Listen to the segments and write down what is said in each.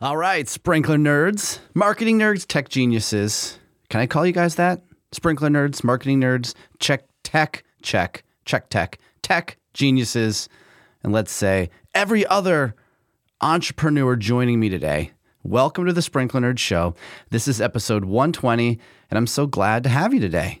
All right, sprinkler nerds, marketing nerds, tech geniuses. Can I call you guys that? Sprinkler nerds, marketing nerds, check tech, check, check tech, tech geniuses, and let's say every other entrepreneur joining me today. Welcome to the Sprinkler Nerd Show. This is episode 120, and I'm so glad to have you today.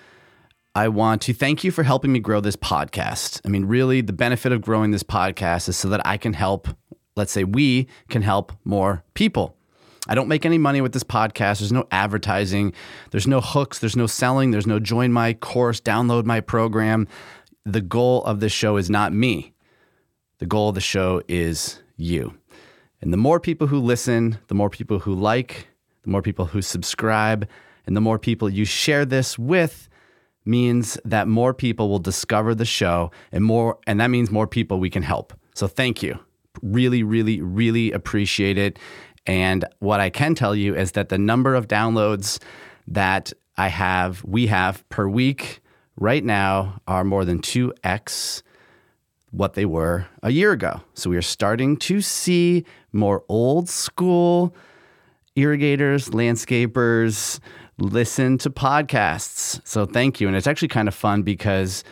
I want to thank you for helping me grow this podcast. I mean, really, the benefit of growing this podcast is so that I can help, let's say we can help more people. I don't make any money with this podcast. There's no advertising, there's no hooks, there's no selling, there's no join my course, download my program. The goal of this show is not me. The goal of the show is you. And the more people who listen, the more people who like, the more people who subscribe, and the more people you share this with, means that more people will discover the show and more and that means more people we can help. So thank you. Really really really appreciate it. And what I can tell you is that the number of downloads that I have we have per week right now are more than 2x what they were a year ago. So we are starting to see more old school irrigators, landscapers, listen to podcasts. So thank you. And it's actually kind of fun because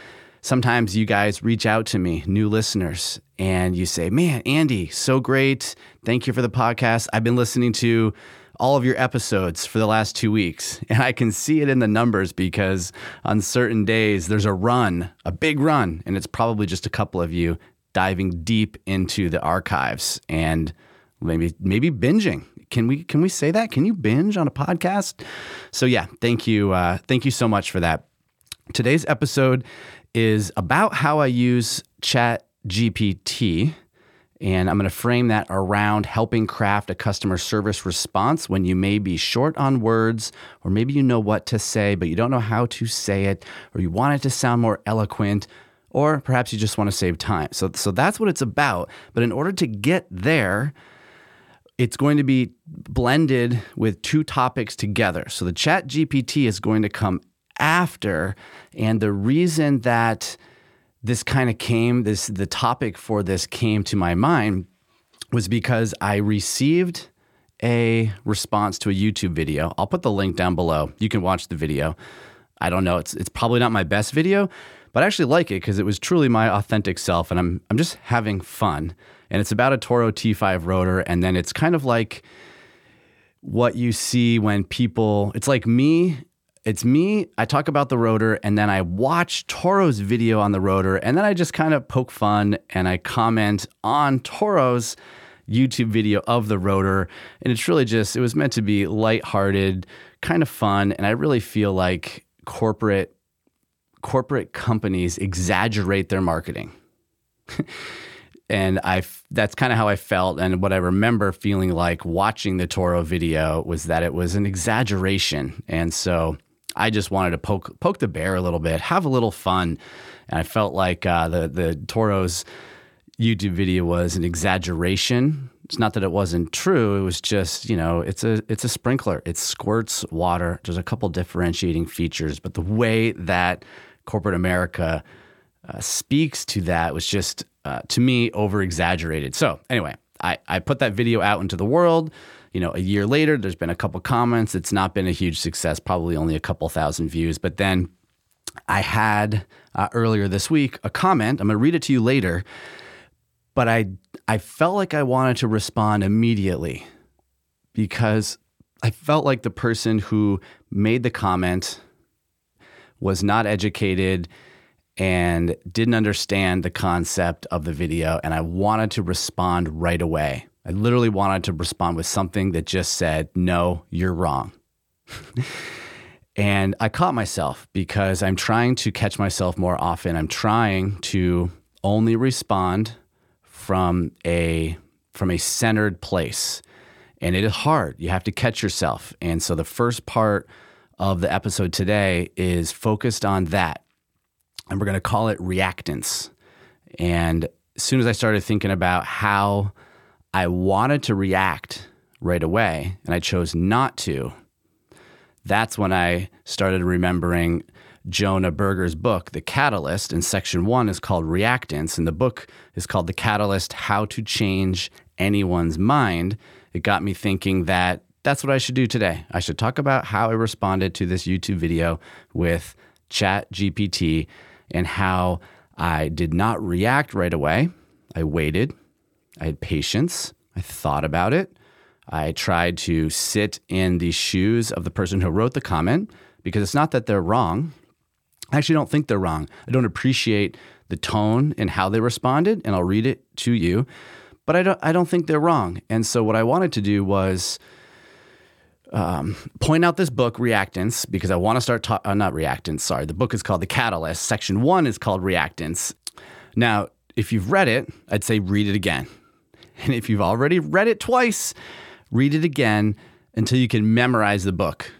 sometimes you guys reach out to me, new listeners, and you say, Man, Andy, so great. Thank you for the podcast. I've been listening to all of your episodes for the last two weeks. And I can see it in the numbers because on certain days there's a run, a big run, and it's probably just a couple of you diving deep into the archives and maybe maybe binging can we can we say that? Can you binge on a podcast? So yeah, thank you, uh, thank you so much for that. Today's episode is about how I use Chat GPT. And I'm going to frame that around helping craft a customer service response when you may be short on words, or maybe you know what to say, but you don't know how to say it, or you want it to sound more eloquent, or perhaps you just want to save time. So, so that's what it's about. But in order to get there, it's going to be blended with two topics together. So the chat GPT is going to come after. And the reason that this kind of came, this the topic for this came to my mind was because I received a response to a YouTube video. I'll put the link down below. You can watch the video. I don't know, it's it's probably not my best video, but I actually like it because it was truly my authentic self and I'm I'm just having fun and it's about a Toro T5 rotor. And then it's kind of like what you see when people, it's like me. It's me. I talk about the rotor and then I watch Toro's video on the rotor and then I just kind of poke fun and I comment on Toro's YouTube video of the rotor. And it's really just, it was meant to be lighthearted, kind of fun. And I really feel like corporate corporate companies exaggerate their marketing. and I that's kind of how I felt. And what I remember feeling like watching the Toro video was that it was an exaggeration. And so I just wanted to poke poke the bear a little bit have a little fun. And I felt like uh, the the Toro's YouTube video was an exaggeration. It's not that it wasn't true. It was just you know it's a it's a sprinkler. It squirts water. There's a couple differentiating features but the way that corporate America uh, speaks to that was just uh, to me over exaggerated. So anyway, I, I put that video out into the world. You know, a year later, there's been a couple comments. It's not been a huge success, probably only a couple thousand views. But then I had uh, earlier this week a comment. I'm going to read it to you later. But I I felt like I wanted to respond immediately because I felt like the person who made the comment was not educated and didn't understand the concept of the video. And I wanted to respond right away. I literally wanted to respond with something that just said, No, you're wrong. and I caught myself because I'm trying to catch myself more often. I'm trying to only respond from a from a centered place. And it is hard. You have to catch yourself. And so the first part of the episode today is focused on that. And we're going to call it reactance. And as soon as I started thinking about how I wanted to react right away and I chose not to, that's when I started remembering Jonah Berger's book, The Catalyst, and section one is called Reactance, and the book is called The Catalyst How to Change Anyone's Mind. It got me thinking that that's what I should do today. I should talk about how I responded to this YouTube video with Chat GPT and how I did not react right away. I waited, I had patience, I thought about it. I tried to sit in the shoes of the person who wrote the comment because it's not that they're wrong. I actually don't think they're wrong. I don't appreciate the tone and how they responded, and I'll read it to you. But I don't, I don't think they're wrong. And so what I wanted to do was um, point out this book, Reactance, because I want to start uh, not reactance, sorry. The book is called The Catalyst. Section one is called Reactance. Now, if you've read it, I'd say read it again. And if you've already read it twice, read it again until you can memorize the book,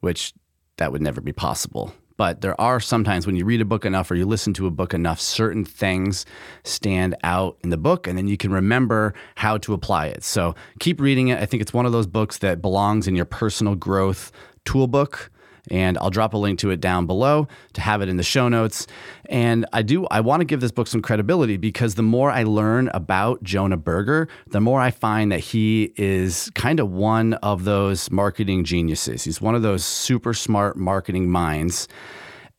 which that would never be possible. But there are sometimes when you read a book enough or you listen to a book enough, certain things stand out in the book, and then you can remember how to apply it. So keep reading it. I think it's one of those books that belongs in your personal growth toolbook and I'll drop a link to it down below to have it in the show notes. And I do I want to give this book some credibility because the more I learn about Jonah Berger, the more I find that he is kind of one of those marketing geniuses. He's one of those super smart marketing minds.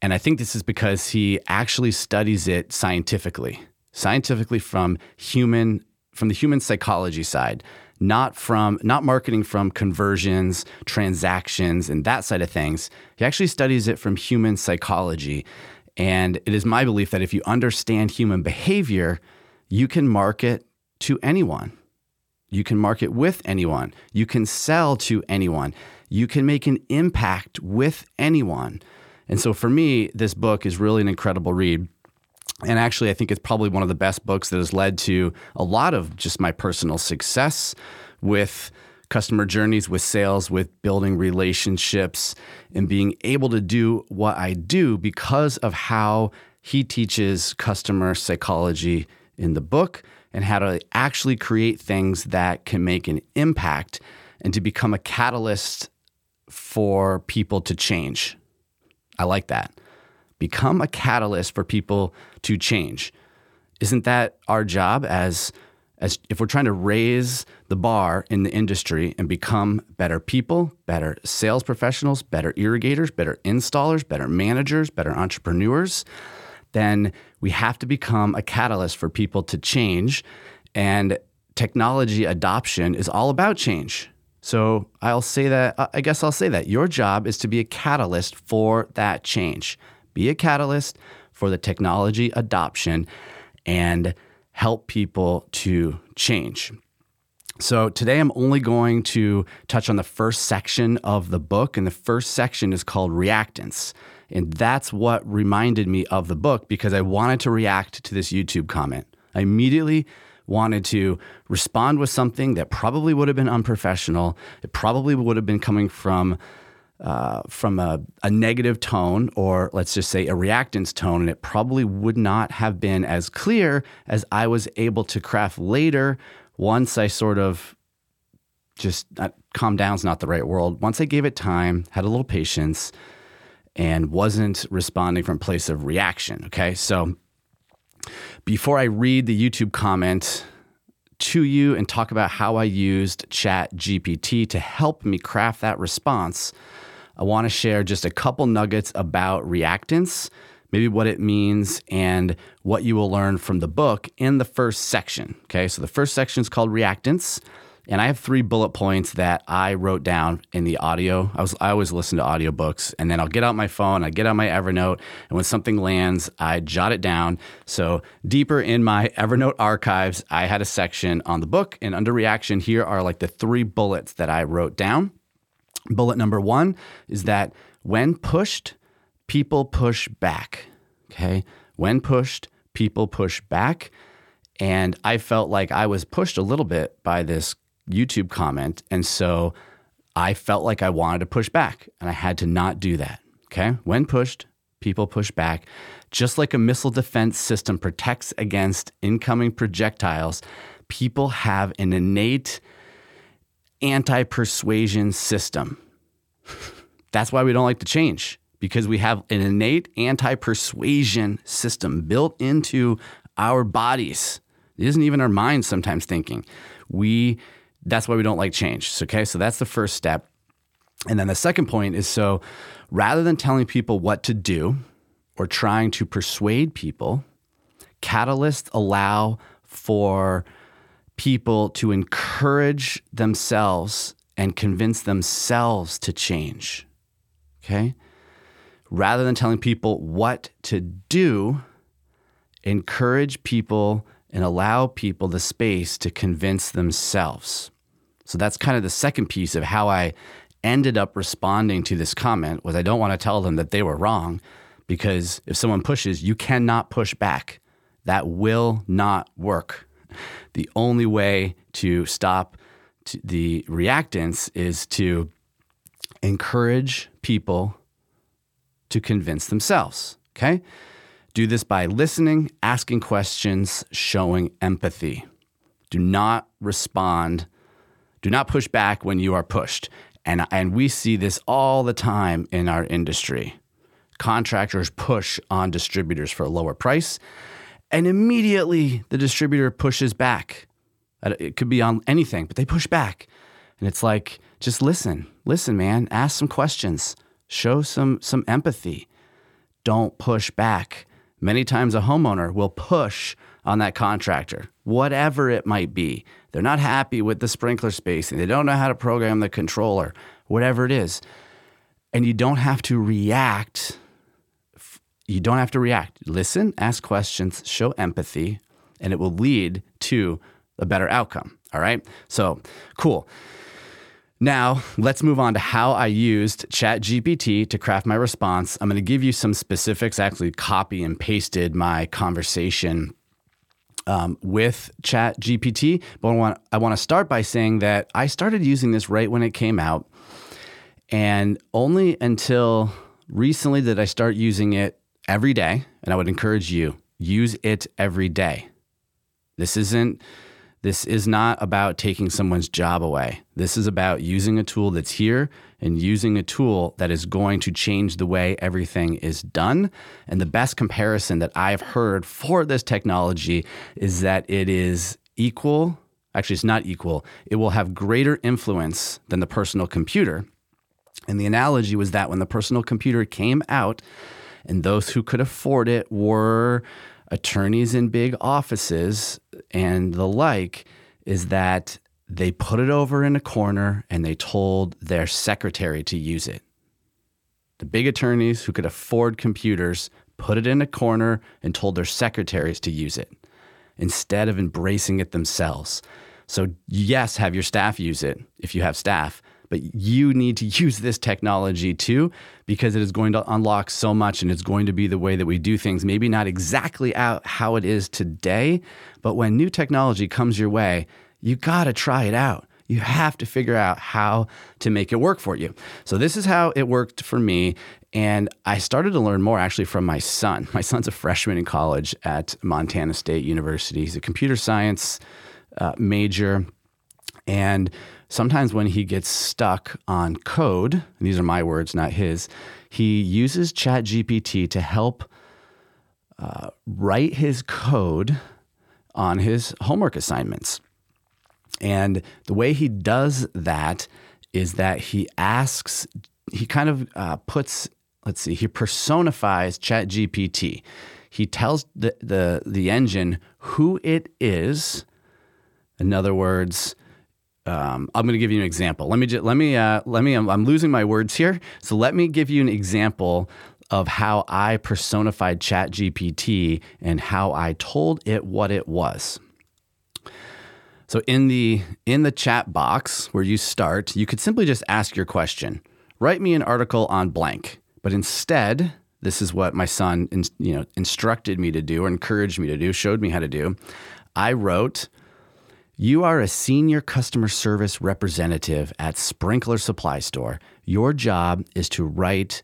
And I think this is because he actually studies it scientifically, scientifically from human from the human psychology side not from not marketing from conversions, transactions, and that side of things. He actually studies it from human psychology. And it is my belief that if you understand human behavior, you can market to anyone. You can market with anyone. You can sell to anyone. You can make an impact with anyone. And so for me, this book is really an incredible read. And actually, I think it's probably one of the best books that has led to a lot of just my personal success with customer journeys, with sales, with building relationships, and being able to do what I do because of how he teaches customer psychology in the book and how to actually create things that can make an impact and to become a catalyst for people to change. I like that become a catalyst for people to change. Isn't that our job as as if we're trying to raise the bar in the industry and become better people, better sales professionals, better irrigators, better installers, better managers, better entrepreneurs, then we have to become a catalyst for people to change and technology adoption is all about change. So I'll say that I guess I'll say that your job is to be a catalyst for that change be a catalyst for the technology adoption and help people to change. So, today I'm only going to touch on the first section of the book, and the first section is called Reactance. And that's what reminded me of the book because I wanted to react to this YouTube comment. I immediately wanted to respond with something that probably would have been unprofessional. It probably would have been coming from uh, from a, a, negative tone, or let's just say a reactance tone, and it probably would not have been as clear as I was able to craft later once I sort of just uh, calm down is not the right word. Once I gave it time, had a little patience, and wasn't responding from place of reaction. Okay, so before I read the YouTube comment to you and talk about how I used Chat GPT to help me craft that response, I want to share just a couple nuggets about reactance, maybe what it means, and what you will learn from the book in the first section. Okay, so the first section is called reactance. And I have three bullet points that I wrote down in the audio. I was I always listen to audiobooks and then I'll get out my phone, I get out my Evernote, and when something lands, I jot it down. So deeper in my Evernote archives, I had a section on the book and under reaction here are like the three bullets that I wrote down. Bullet number one is that when pushed, people push back. Okay. When pushed, people push back. And I felt like I was pushed a little bit by this YouTube comment. And so I felt like I wanted to push back and I had to not do that. Okay. When pushed, people push back. Just like a missile defense system protects against incoming projectiles, people have an innate anti persuasion system. That's why we don't like to change because we have an innate anti persuasion system built into our bodies. It isn't even our minds sometimes thinking. We that's why we don't like change. Okay, so that's the first step. And then the second point is so rather than telling people what to do or trying to persuade people, catalysts allow for people to encourage themselves and convince themselves to change. Okay? Rather than telling people what to do, encourage people and allow people the space to convince themselves. So that's kind of the second piece of how I ended up responding to this comment was I don't want to tell them that they were wrong because if someone pushes, you cannot push back. That will not work. The only way to stop the reactance is to encourage people to convince themselves. Okay? Do this by listening, asking questions, showing empathy. Do not respond, do not push back when you are pushed. And, and we see this all the time in our industry. Contractors push on distributors for a lower price, and immediately the distributor pushes back. It could be on anything, but they push back. And it's like, just listen, listen, man, ask some questions, show some, some empathy. Don't push back. Many times a homeowner will push on that contractor, whatever it might be. They're not happy with the sprinkler spacing. They don't know how to program the controller, whatever it is. And you don't have to react. You don't have to react. Listen, ask questions, show empathy, and it will lead to a better outcome. All right. So cool. Now, let's move on to how I used ChatGPT to craft my response. I'm going to give you some specifics, I actually, copy and pasted my conversation um, with ChatGPT. But I want, I want to start by saying that I started using this right when it came out. And only until recently did I start using it every day. And I would encourage you, use it every day. This isn't this is not about taking someone's job away. This is about using a tool that's here and using a tool that is going to change the way everything is done. And the best comparison that I've heard for this technology is that it is equal. Actually, it's not equal. It will have greater influence than the personal computer. And the analogy was that when the personal computer came out, and those who could afford it were attorneys in big offices and the like is that they put it over in a corner and they told their secretary to use it. The big attorneys who could afford computers put it in a corner and told their secretaries to use it instead of embracing it themselves. So, yes, have your staff use it if you have staff, but you need to use this technology too because it is going to unlock so much and it's going to be the way that we do things. Maybe not exactly how it is today, but when new technology comes your way, you got to try it out. You have to figure out how to make it work for you. So, this is how it worked for me. And I started to learn more actually from my son. My son's a freshman in college at Montana State University. He's a computer science uh, major. And sometimes when he gets stuck on code, these are my words, not his, he uses ChatGPT to help uh, write his code on his homework assignments. And the way he does that is that he asks, he kind of uh, puts, let's see, he personifies ChatGPT. He tells the, the, the engine who it is. In other words, um, I'm going to give you an example. Let me just, let me uh, let me. I'm, I'm losing my words here, so let me give you an example of how I personified ChatGPT and how I told it what it was. So in the in the chat box where you start, you could simply just ask your question. Write me an article on blank. But instead, This is what my son, you know, instructed me to do or encouraged me to do, showed me how to do. I wrote, "You are a senior customer service representative at Sprinkler Supply Store. Your job is to write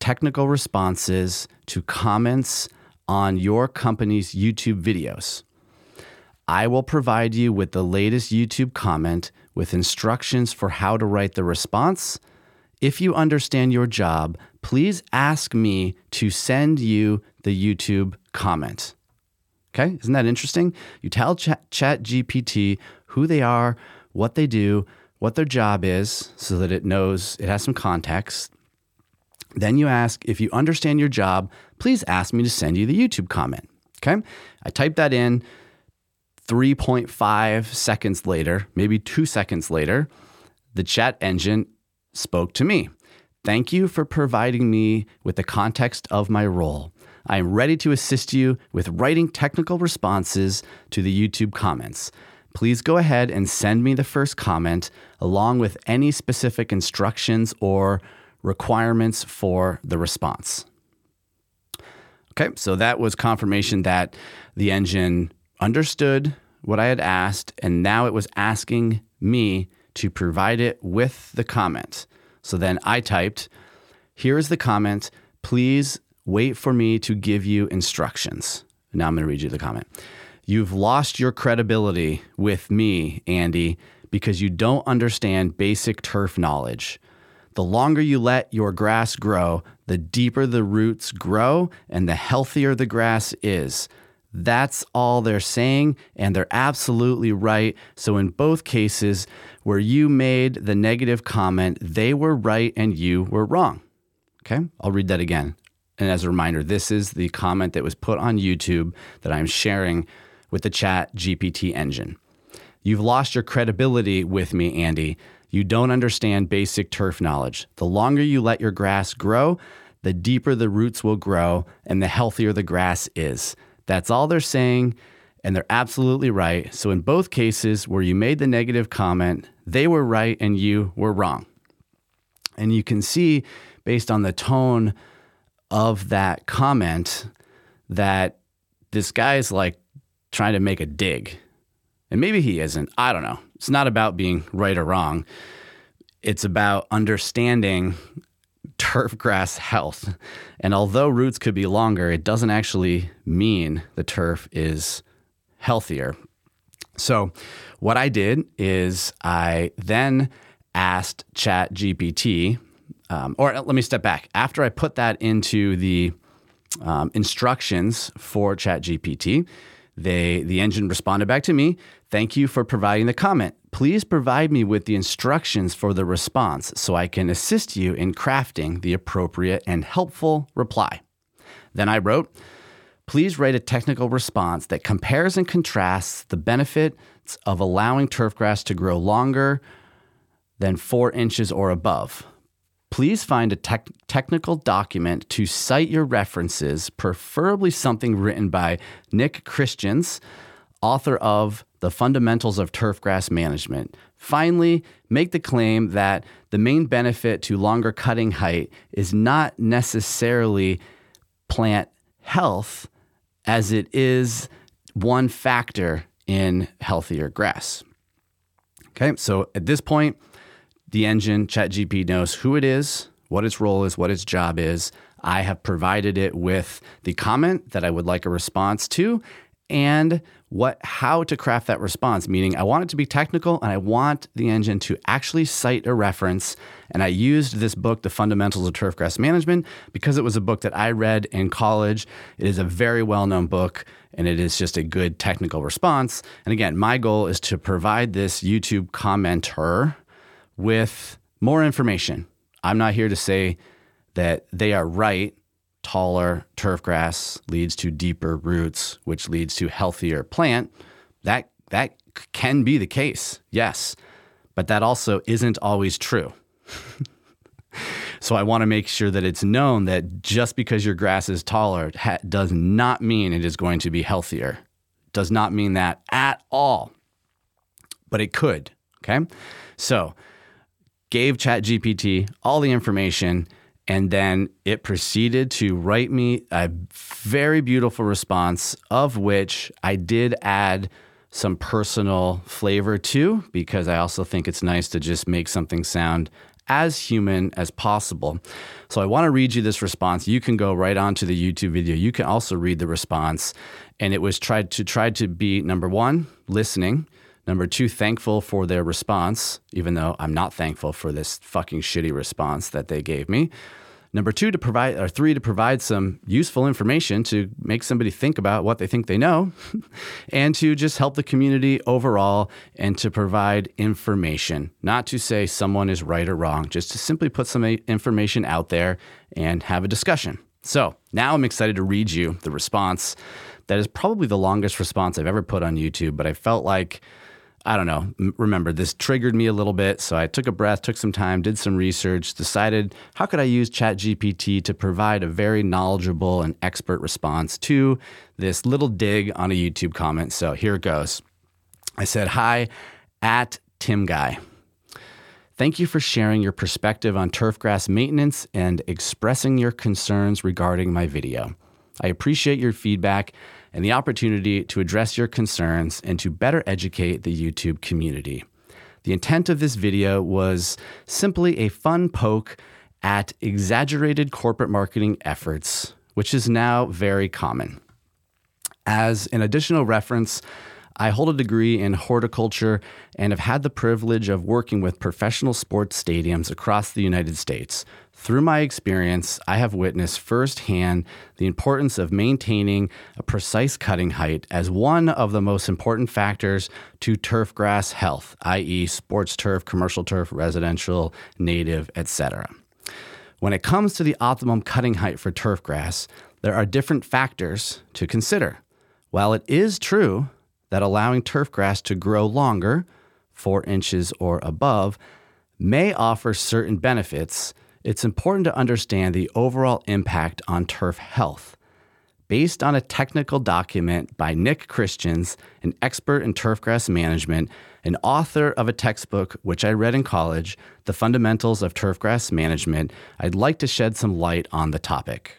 technical responses to comments on your company's YouTube videos. I will provide you with the latest YouTube comment with instructions for how to write the response." If you understand your job, please ask me to send you the YouTube comment. Okay, isn't that interesting? You tell Chat, Chat GPT who they are, what they do, what their job is, so that it knows, it has some context. Then you ask, if you understand your job, please ask me to send you the YouTube comment. Okay, I type that in 3.5 seconds later, maybe two seconds later, the chat engine spoke to me. Thank you for providing me with the context of my role. I am ready to assist you with writing technical responses to the YouTube comments. Please go ahead and send me the first comment along with any specific instructions or requirements for the response. Okay, so that was confirmation that the engine understood what I had asked, and now it was asking me to provide it with the comment. So then I typed, Here is the comment. Please wait for me to give you instructions. Now I'm going to read you the comment. You've lost your credibility with me, Andy, because you don't understand basic turf knowledge. The longer you let your grass grow, the deeper the roots grow and the healthier the grass is. That's all they're saying, and they're absolutely right. So, in both cases where you made the negative comment, they were right and you were wrong. Okay, I'll read that again. And as a reminder, this is the comment that was put on YouTube that I'm sharing with the Chat GPT engine. You've lost your credibility with me, Andy. You don't understand basic turf knowledge. The longer you let your grass grow, the deeper the roots will grow and the healthier the grass is. That's all they're saying, and they're absolutely right. So, in both cases where you made the negative comment, they were right and you were wrong. And you can see, based on the tone of that comment, that this guy is like trying to make a dig. And maybe he isn't. I don't know. It's not about being right or wrong, it's about understanding turf grass health. And although roots could be longer, it doesn't actually mean the turf is healthier. So, what I did is I then asked Chat GPT, um, or let me step back. After I put that into the um, instructions for ChatGPT, they, the engine responded back to me Thank you for providing the comment. Please provide me with the instructions for the response so I can assist you in crafting the appropriate and helpful reply. Then I wrote, Please write a technical response that compares and contrasts the benefits of allowing turfgrass to grow longer than four inches or above. Please find a tech- technical document to cite your references, preferably something written by Nick Christians, author of The Fundamentals of Turfgrass Management. Finally, make the claim that the main benefit to longer cutting height is not necessarily plant health, as it is one factor in healthier grass. Okay, so at this point, the engine, ChatGPT, knows who it is, what its role is, what its job is. I have provided it with the comment that I would like a response to, and what how to craft that response meaning i want it to be technical and i want the engine to actually cite a reference. And i used this book the fundamentals of turfgrass management because it was a book that i read in college. It is a very well-known book and it is just a good technical response. And again my goal is to provide this youtube commenter with more information i'm not here to say that they are right taller turf grass leads to deeper roots, which leads to healthier plant. That that can be the case, yes, but that also isn't always true. so I want to make sure that it's known that just because your grass is taller ha- does not mean it is going to be healthier. Does not mean that at all. But it could. Okay, so gave ChatGPT all the information And then it proceeded to write me a very beautiful response, of which I did add some personal flavor to, because I also think it's nice to just make something sound as human as possible. So I want to read you this response. You can go right onto the YouTube video. You can also read the response. And it was tried to try to be number one, listening. Number two, thankful for their response, even though I'm not thankful for this fucking shitty response that they gave me. Number two, to provide, or three, to provide some useful information to make somebody think about what they think they know, and to just help the community overall and to provide information. Not to say someone is right or wrong, just to simply put some information out there and have a discussion. So now I'm excited to read you the response. That is probably the longest response I've ever put on YouTube, but I felt like I don't know, remember this triggered me a little bit. So I took a breath, took some time, did some research, decided how could I use ChatGPT to provide a very knowledgeable and expert response to this little dig on a YouTube comment. So here it goes. I said, Hi, at Tim Guy. Thank you for sharing your perspective on turfgrass maintenance and expressing your concerns regarding my video. I appreciate your feedback and the opportunity to address your concerns and to better educate the YouTube community. The intent of this video was simply a fun poke at exaggerated corporate marketing efforts, which is now very common. As an additional reference, I hold a degree in horticulture and have had the privilege of working with professional sports stadiums across the United States, through my experience, I have witnessed firsthand the importance of maintaining a precise cutting height as one of the most important factors to turf grass health, i.e., sports turf, commercial turf, residential, native, etc. When it comes to the optimum cutting height for turf grass, there are different factors to consider. While it is true that allowing turf grass to grow longer, four inches or above, may offer certain benefits, it's important to understand the overall impact on turf health. Based on a technical document by Nick Christians, an expert in turfgrass management, an author of a textbook which I read in college, The Fundamentals of Turfgrass Management, I'd like to shed some light on the topic.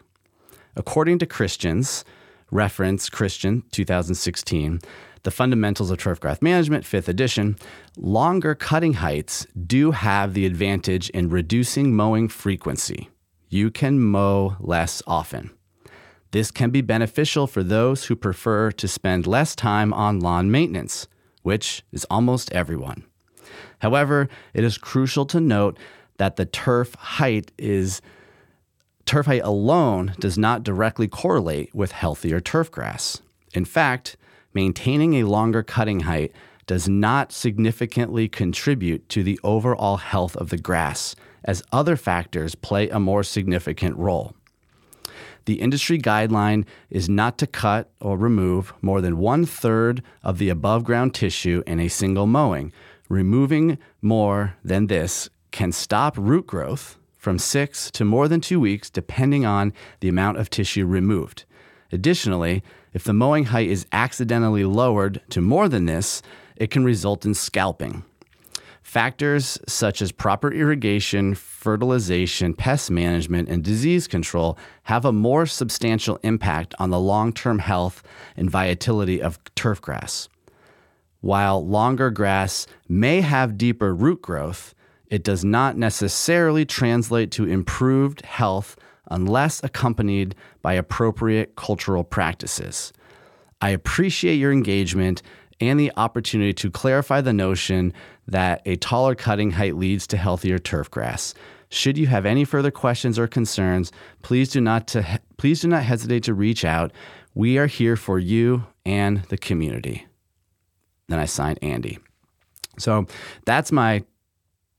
According to Christians, reference Christian 2016, the Fundamentals of Turfgrass Management, 5th edition, longer cutting heights do have the advantage in reducing mowing frequency. You can mow less often. This can be beneficial for those who prefer to spend less time on lawn maintenance, which is almost everyone. However, it is crucial to note that the turf height is turf height alone does not directly correlate with healthier turf grass. In fact, maintaining a longer cutting height does not significantly contribute to the overall health of the grass, as other factors play a more significant role. The industry guideline is not to cut or remove more than one third of the above ground tissue in a single mowing. Removing more than this can stop root growth from six to more than two weeks, depending on the amount of tissue removed. Additionally, if the mowing height is accidentally lowered to more than this, it can result in scalping. Factors such as proper irrigation, fertilization, pest management, and disease control have a more substantial impact on the long term health and vitality of turf grass. While longer grass may have deeper root growth, it does not necessarily translate to improved health unless accompanied by appropriate cultural practices. I appreciate your engagement and the opportunity to clarify the notion that a taller cutting height leads to healthier turf grass. Should you have any further questions or concerns, please do not to, please do not hesitate to reach out. We are here for you and the community. Then I signed Andy. So that's my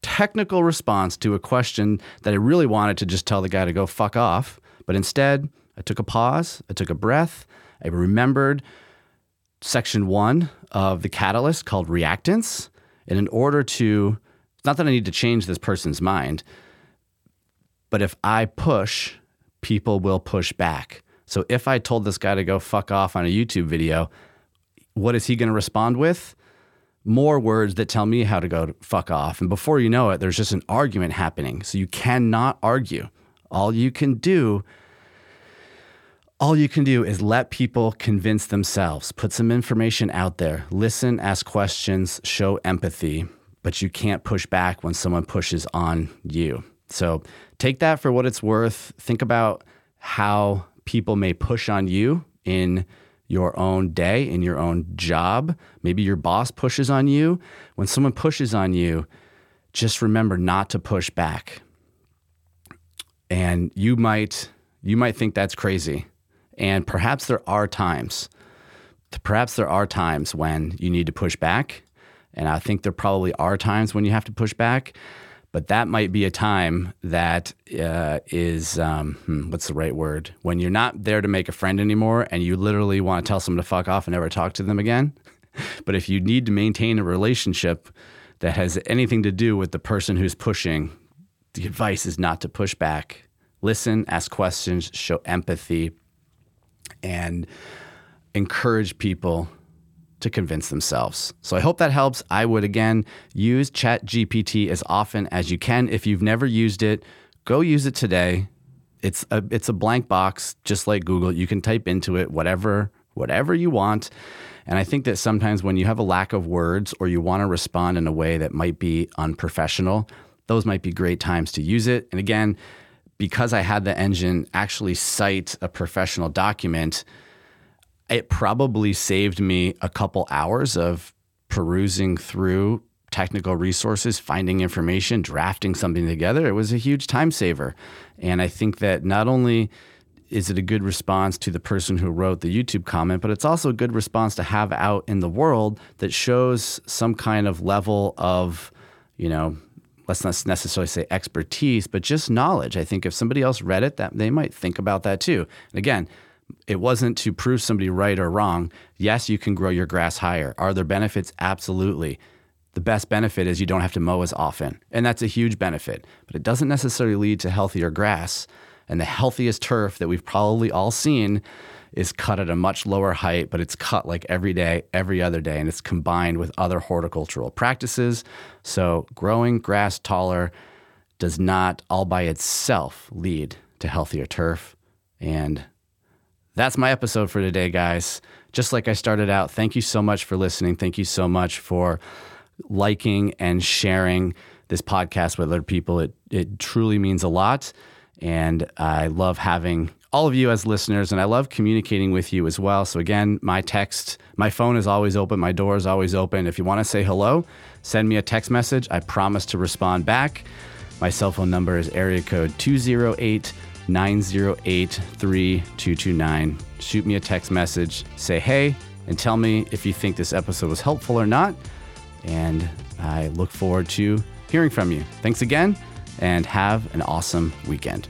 technical response to a question that I really wanted to just tell the guy to go fuck off. But instead, I took a pause, I took a breath, I remembered section one of the catalyst called reactance. And in order to, not that I need to change this person's mind, but if I push, people will push back. So if I told this guy to go fuck off on a YouTube video, what is he going to respond with? More words that tell me how to go to fuck off. And before you know it, there's just an argument happening. So you cannot argue. All you can do all you can do is let people convince themselves, put some information out there, listen, ask questions, show empathy, but you can't push back when someone pushes on you. So take that for what it's worth. Think about how people may push on you in your own day, in your own job. Maybe your boss pushes on you. When someone pushes on you, just remember not to push back. And you might you might think that's crazy. And perhaps there are times perhaps there are times when you need to push back. And I think there probably are times when you have to push back. But that might be a time that uh, is um, hmm, what's the right word? When you're not there to make a friend anymore and you literally want to tell someone to fuck off and never talk to them again. but if you need to maintain a relationship that has anything to do with the person who's pushing, the advice is not to push back. Listen, ask questions, show empathy, and encourage people to convince themselves. So I hope that helps. I would again use ChatGPT as often as you can. If you've never used it, go use it today. It's a it's a blank box just like Google. You can type into it whatever whatever you want. And I think that sometimes when you have a lack of words or you want to respond in a way that might be unprofessional, those might be great times to use it. And again, because I had the engine actually cite a professional document, it probably saved me a couple hours of perusing through technical resources, finding information, drafting something together. It was a huge time saver. And I think that not only is it a good response to the person who wrote the YouTube comment, but it's also a good response to have out in the world that shows some kind of level of, you know, let's not necessarily say expertise, but just knowledge. I think if somebody else read it, that they might think about that too. And again, it wasn't to prove somebody right or wrong. Yes, you can grow your grass higher. Are there benefits? Absolutely. The best benefit is you don't have to mow as often. And that's a huge benefit, but it doesn't necessarily lead to healthier grass. And the healthiest turf that we've probably all seen is cut at a much lower height, but it's cut like every day, every other day, and it's combined with other horticultural practices. So growing grass taller does not all by itself lead to healthier turf. And that's my episode for today, guys. Just like I started out, thank you so much for listening. Thank you so much for liking and sharing this podcast with other people. It, it truly means a lot. And I love having all of you as listeners, and I love communicating with you as well. So, again, my text, my phone is always open, my door is always open. If you want to say hello, send me a text message. I promise to respond back. My cell phone number is area code 208 908 3229. Shoot me a text message, say hey, and tell me if you think this episode was helpful or not. And I look forward to hearing from you. Thanks again, and have an awesome weekend.